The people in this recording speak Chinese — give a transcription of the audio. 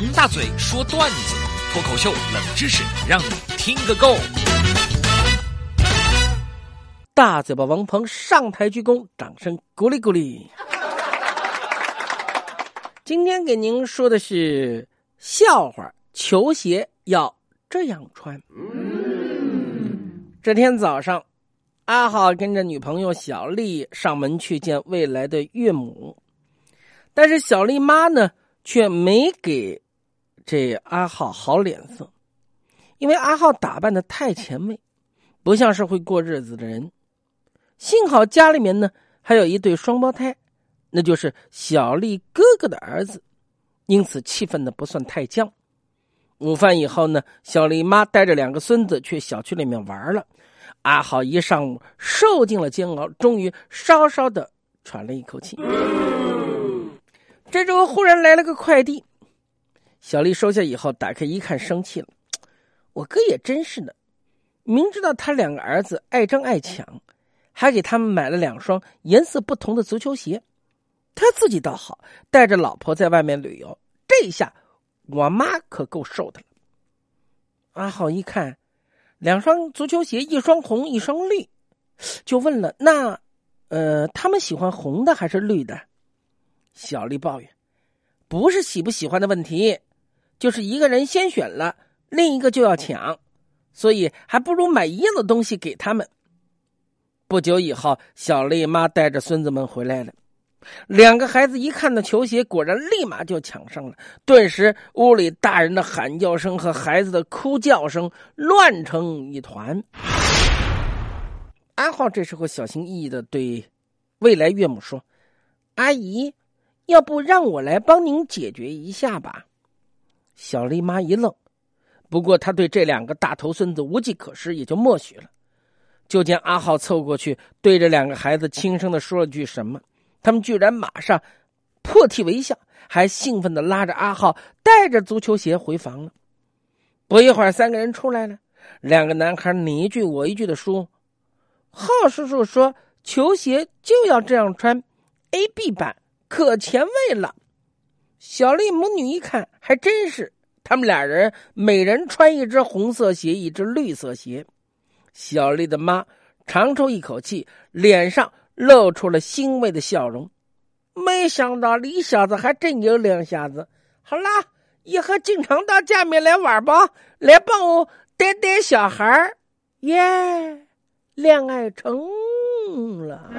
王大嘴说段子，脱口秀冷知识，让你听个够。大嘴巴王鹏上台鞠躬，掌声鼓励鼓励。今天给您说的是笑话：球鞋要这样穿。这天早上，阿浩跟着女朋友小丽上门去见未来的岳母，但是小丽妈呢，却没给这阿浩好脸色，因为阿浩打扮的太前卫，不像是会过日子的人。幸好家里面呢还有一对双胞胎，那就是小丽哥哥的儿子，因此气氛呢不算太僵。午饭以后呢，小丽妈带着两个孙子去小区里面玩了。阿浩一上午受尽了煎熬，终于稍稍的喘了一口气。这周忽然来了个快递，小丽收下以后打开一看，生气了。我哥也真是的，明知道他两个儿子爱争爱抢。还给他们买了两双颜色不同的足球鞋，他自己倒好，带着老婆在外面旅游。这一下，我妈可够受的了。阿浩一看，两双足球鞋，一双红，一双绿，就问了：“那，呃，他们喜欢红的还是绿的？”小丽抱怨：“不是喜不喜欢的问题，就是一个人先选了，另一个就要抢，所以还不如买一样的东西给他们。”不久以后，小丽妈带着孙子们回来了。两个孩子一看到球鞋，果然立马就抢上了。顿时，屋里大人的喊叫声和孩子的哭叫声乱成一团。阿浩这时候小心翼翼的对未来岳母说：“阿姨，要不让我来帮您解决一下吧？”小丽妈一愣，不过她对这两个大头孙子无计可施，也就默许了。就见阿浩凑过去，对着两个孩子轻声的说了句什么，他们居然马上破涕为笑，还兴奋的拉着阿浩带着足球鞋回房了。不一会儿，三个人出来了，两个男孩你一句我一句的说：“浩叔叔说球鞋就要这样穿，A B 版可前卫了。”小丽母女一看，还真是，他们俩人每人穿一只红色鞋，一只绿色鞋。小丽的妈长出一口气，脸上露出了欣慰的笑容。没想到李小子还真有两下子。好啦，以后经常到家里面来玩吧，来帮我带带小孩耶，恋爱成了。